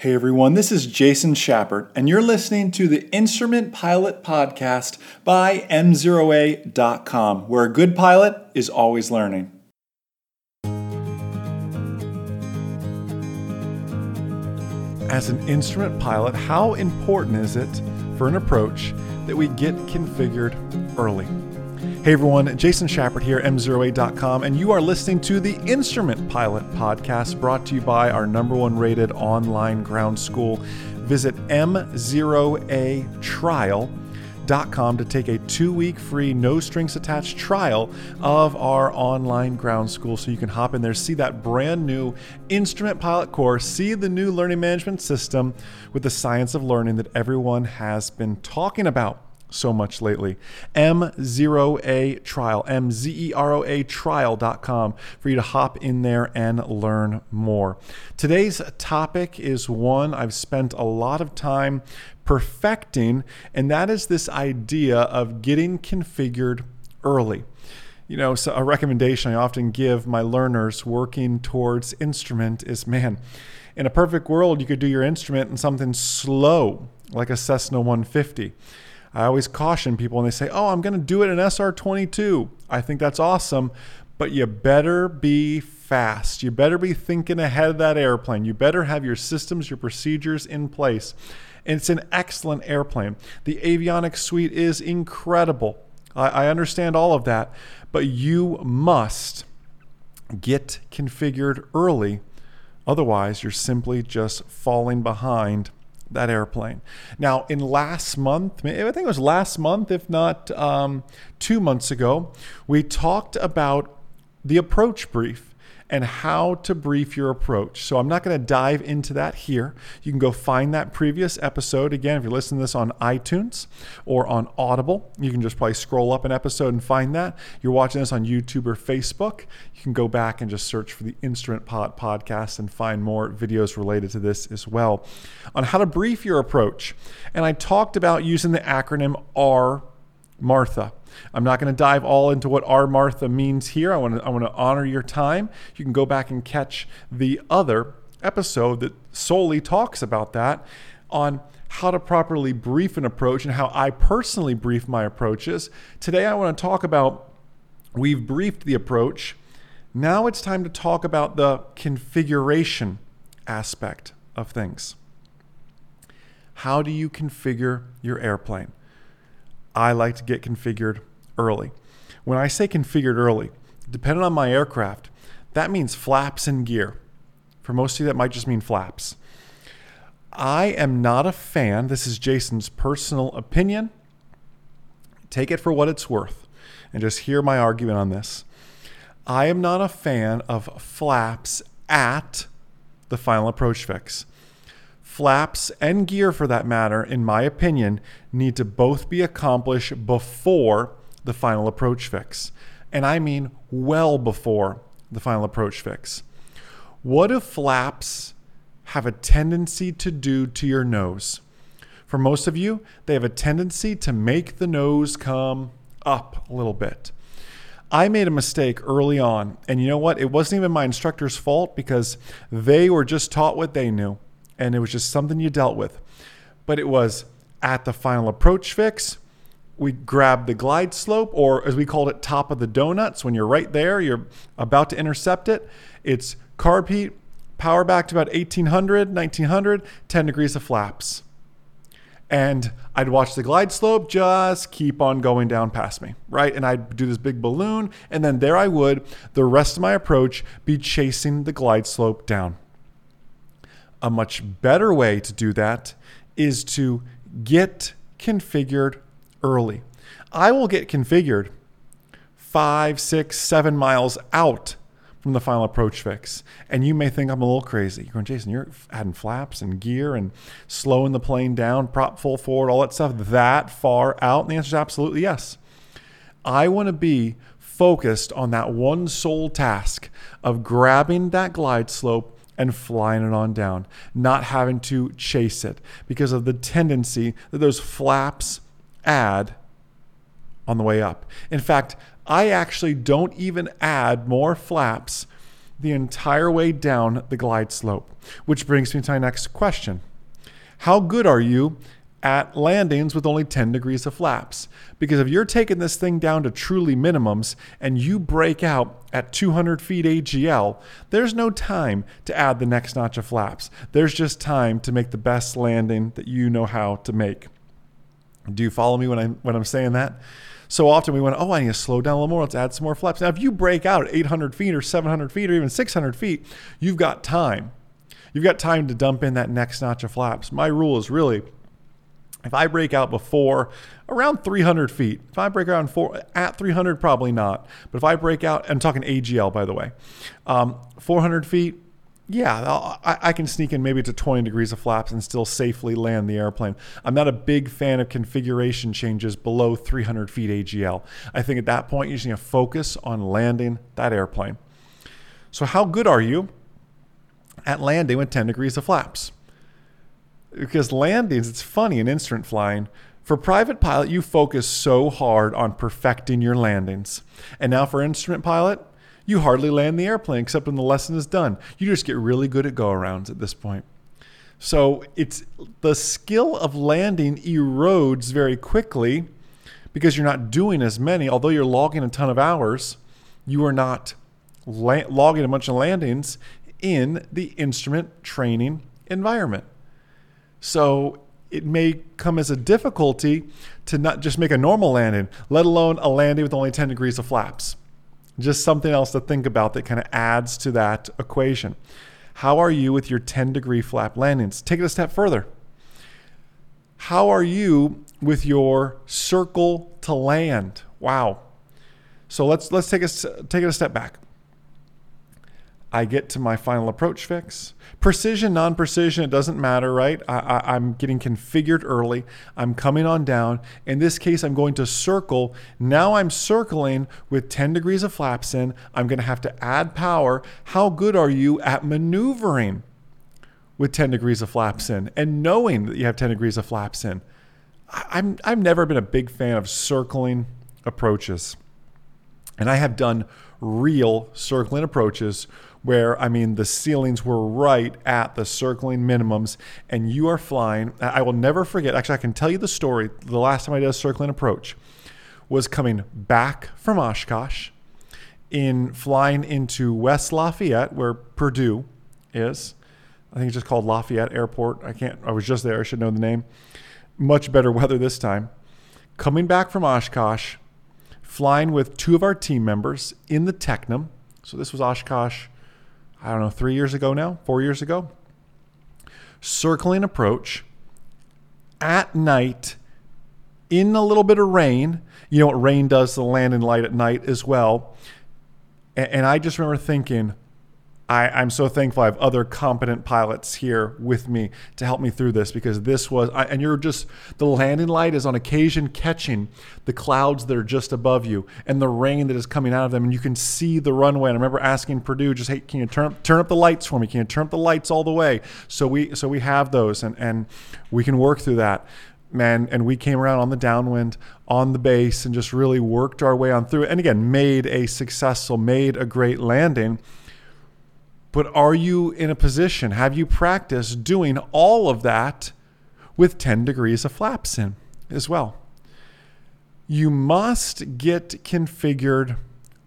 Hey everyone, this is Jason Schappert, and you're listening to the Instrument Pilot Podcast by M0A.com, where a good pilot is always learning. As an instrument pilot, how important is it for an approach that we get configured early? Hey everyone, Jason Schappert here, M0A.com, and you are listening to the Instrument Pilot podcast brought to you by our number one rated online ground school. Visit M0ATrial.com to take a two week free, no strings attached trial of our online ground school so you can hop in there, see that brand new instrument pilot course, see the new learning management system with the science of learning that everyone has been talking about so much lately. M0A trial, M Z E R O A trial.com for you to hop in there and learn more. Today's topic is one I've spent a lot of time perfecting, and that is this idea of getting configured early. You know, so a recommendation I often give my learners working towards instrument is man, in a perfect world, you could do your instrument in something slow, like a Cessna 150 I always caution people when they say, "Oh, I'm going to do it in SR22." I think that's awesome, but you better be fast. You better be thinking ahead of that airplane. You better have your systems, your procedures in place. And it's an excellent airplane. The avionics suite is incredible. I, I understand all of that, but you must get configured early. Otherwise, you're simply just falling behind that airplane. Now, in last month, I think it was last month, if not um, two months ago, we talked about the approach brief and how to brief your approach. So I'm not going to dive into that here. You can go find that previous episode. Again, if you're listening to this on iTunes or on Audible, you can just probably scroll up an episode and find that. You're watching this on YouTube or Facebook, you can go back and just search for the Instrument Pilot podcast and find more videos related to this as well on how to brief your approach. And I talked about using the acronym R Martha. I'm not going to dive all into what our Martha means here. I want to I want to honor your time. You can go back and catch the other episode that solely talks about that on how to properly brief an approach and how I personally brief my approaches. Today I want to talk about we've briefed the approach. Now it's time to talk about the configuration aspect of things. How do you configure your airplane? I like to get configured early. When I say configured early, depending on my aircraft, that means flaps and gear. For most of you, that might just mean flaps. I am not a fan, this is Jason's personal opinion. Take it for what it's worth and just hear my argument on this. I am not a fan of flaps at the final approach fix flaps, and gear for that matter, in my opinion, need to both be accomplished before the final approach fix. And I mean well before the final approach fix. What do flaps have a tendency to do to your nose? For most of you, they have a tendency to make the nose come up a little bit. I made a mistake early on, and you know what? It wasn't even my instructor's fault because they were just taught what they knew and it was just something you dealt with. But it was at the final approach fix, we grabbed the glide slope, or as we called it, top of the donuts. When you're right there, you're about to intercept it. It's carb heat, power back to about 1800, 1900, 10 degrees of flaps. And I'd watch the glide slope just keep on going down past me, right? And I'd do this big balloon, and then there I would, the rest of my approach, be chasing the glide slope down. A much better way to do that is to get configured early. I will get configured five, six, seven miles out from the final approach fix. And you may think I'm a little crazy. You're going, Jason, you're adding flaps and gear and slowing the plane down, prop full forward, all that stuff that far out? And the answer is absolutely yes. I want to be focused on that one sole task of grabbing that glide slope and flying it on down, not having to chase it because of the tendency that those flaps add on the way up. In fact, I actually don't even add more flaps the entire way down the glide slope. Which brings me to my next question How good are you at landings with only 10 degrees of flaps. Because if you're taking this thing down to truly minimums and you break out at 200 feet AGL, there's no time to add the next notch of flaps. There's just time to make the best landing that you know how to make. Do you follow me when I'm when I'm saying that? So often we went, oh, I need to slow down a little more. Let's add some more flaps. Now, if you break out at 800 feet or 700 feet or even 600 feet, you've got time. You've got time to dump in that next notch of flaps. My rule is really if I break out before around 300 feet, if I break out four, at 300, probably not. But if I break out, I'm talking AGL by the way, um, 400 feet, yeah, I, I can sneak in maybe to 20 degrees of flaps and still safely land the airplane. I'm not a big fan of configuration changes below 300 feet AGL. I think at that point, you just need to focus on landing that airplane. So, how good are you at landing with 10 degrees of flaps? Because landings, it's funny in instrument flying. For private pilot, you focus so hard on perfecting your landings. And now for instrument pilot, you hardly land the airplane except when the lesson is done. You just get really good at go arounds at this point. So it's the skill of landing erodes very quickly because you're not doing as many. Although you're logging a ton of hours, you are not la- logging a bunch of landings in the instrument training environment. So it may come as a difficulty to not just make a normal landing, let alone a landing with only 10 degrees of flaps. Just something else to think about that kind of adds to that equation. How are you with your 10 degree flap landings? Take it a step further. How are you with your circle to land? Wow. So let's let's take a take it a step back. I get to my final approach fix. Precision, non precision, it doesn't matter, right? I, am getting configured early. I'm coming on down. In this case, I'm going to circle. Now I'm circling with 10 degrees of flaps in. I'm going to have to add power. How good are you at maneuvering with 10 degrees of flaps in and knowing that you have 10 degrees of flaps in? I'm, I've never been a big fan of circling approaches. And I have done real circling approaches where I mean the ceilings were right at the circling minimums, and you are flying. I will never forget. Actually, I can tell you the story. The last time I did a circling approach was coming back from Oshkosh, in flying into West Lafayette, where Purdue is. I think it's just called Lafayette Airport. I can't. I was just there. I should know the name. Much better weather this time. Coming back from Oshkosh, flying with two of our team members in the Tecnam. So this was Oshkosh I don't know, three years ago now, four years ago. Circling approach at night in a little bit of rain. You know what rain does to the landing light at night as well. And I just remember thinking, I, am so thankful I have other competent pilots here with me to help me through this because this was, I, and you're just, the landing light is on occasion catching the clouds that are just above you and the rain that is coming out of them. And you can see the runway. And I remember asking Purdue, just, hey, can you turn, turn up the lights for me? Can you turn up the lights all the way? So we, so we have those and, and we can work through that man and we came around on the downwind on the base and just really worked our way on through and again made a successful made a great landing but are you in a position, have you practiced doing all of that with 10 degrees of flaps in as well? You must get configured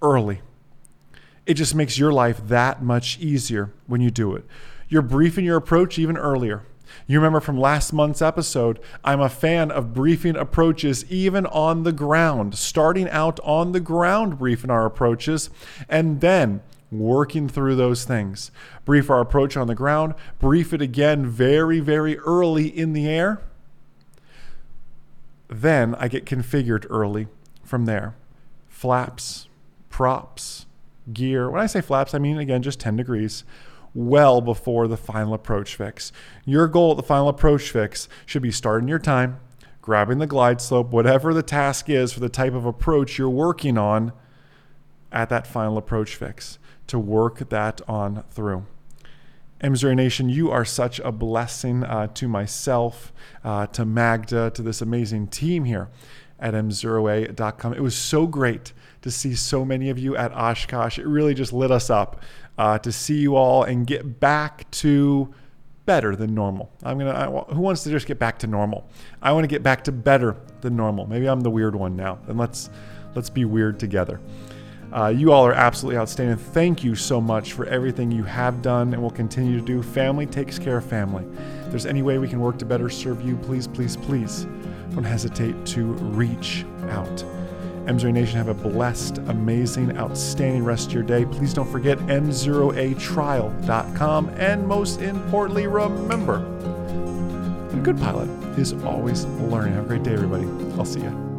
early. It just makes your life that much easier when you do it. You're briefing your approach even earlier. You remember from last month's episode, I'm a fan of briefing approaches even on the ground, starting out on the ground briefing our approaches, and then working through those things. Brief our approach on the ground, brief it again very, very early in the air. Then I get configured early from there. Flaps, props, gear. When I say flaps, I mean, again, just 10 degrees well before the final approach fix. Your goal at the final approach fix should be starting your time, grabbing the glide slope, whatever the task is for the type of approach you're working on at that final approach fix to work that on through. M0A Nation, you are such a blessing uh, to myself, uh, to Magda, to this amazing team here. at m0a.com. It was so great to see so many of you at Oshkosh. It really just lit us up uh, to see you all and get back to better than normal. I'm gonna. I, who wants to just get back to normal? I want to get back to better than normal. Maybe I'm the weird one now. and let's let's be weird together. Uh, you all are absolutely outstanding. Thank you so much for everything you have done and will continue to do. Family takes care of family. If there's any way we can work to better serve you, please, please, please don't hesitate to reach out. M0A Nation, have a blessed, amazing, outstanding rest of your day. Please don't forget m0atrial.com. And most importantly, remember, a good pilot is always learning. Have a great day, everybody. I'll see you.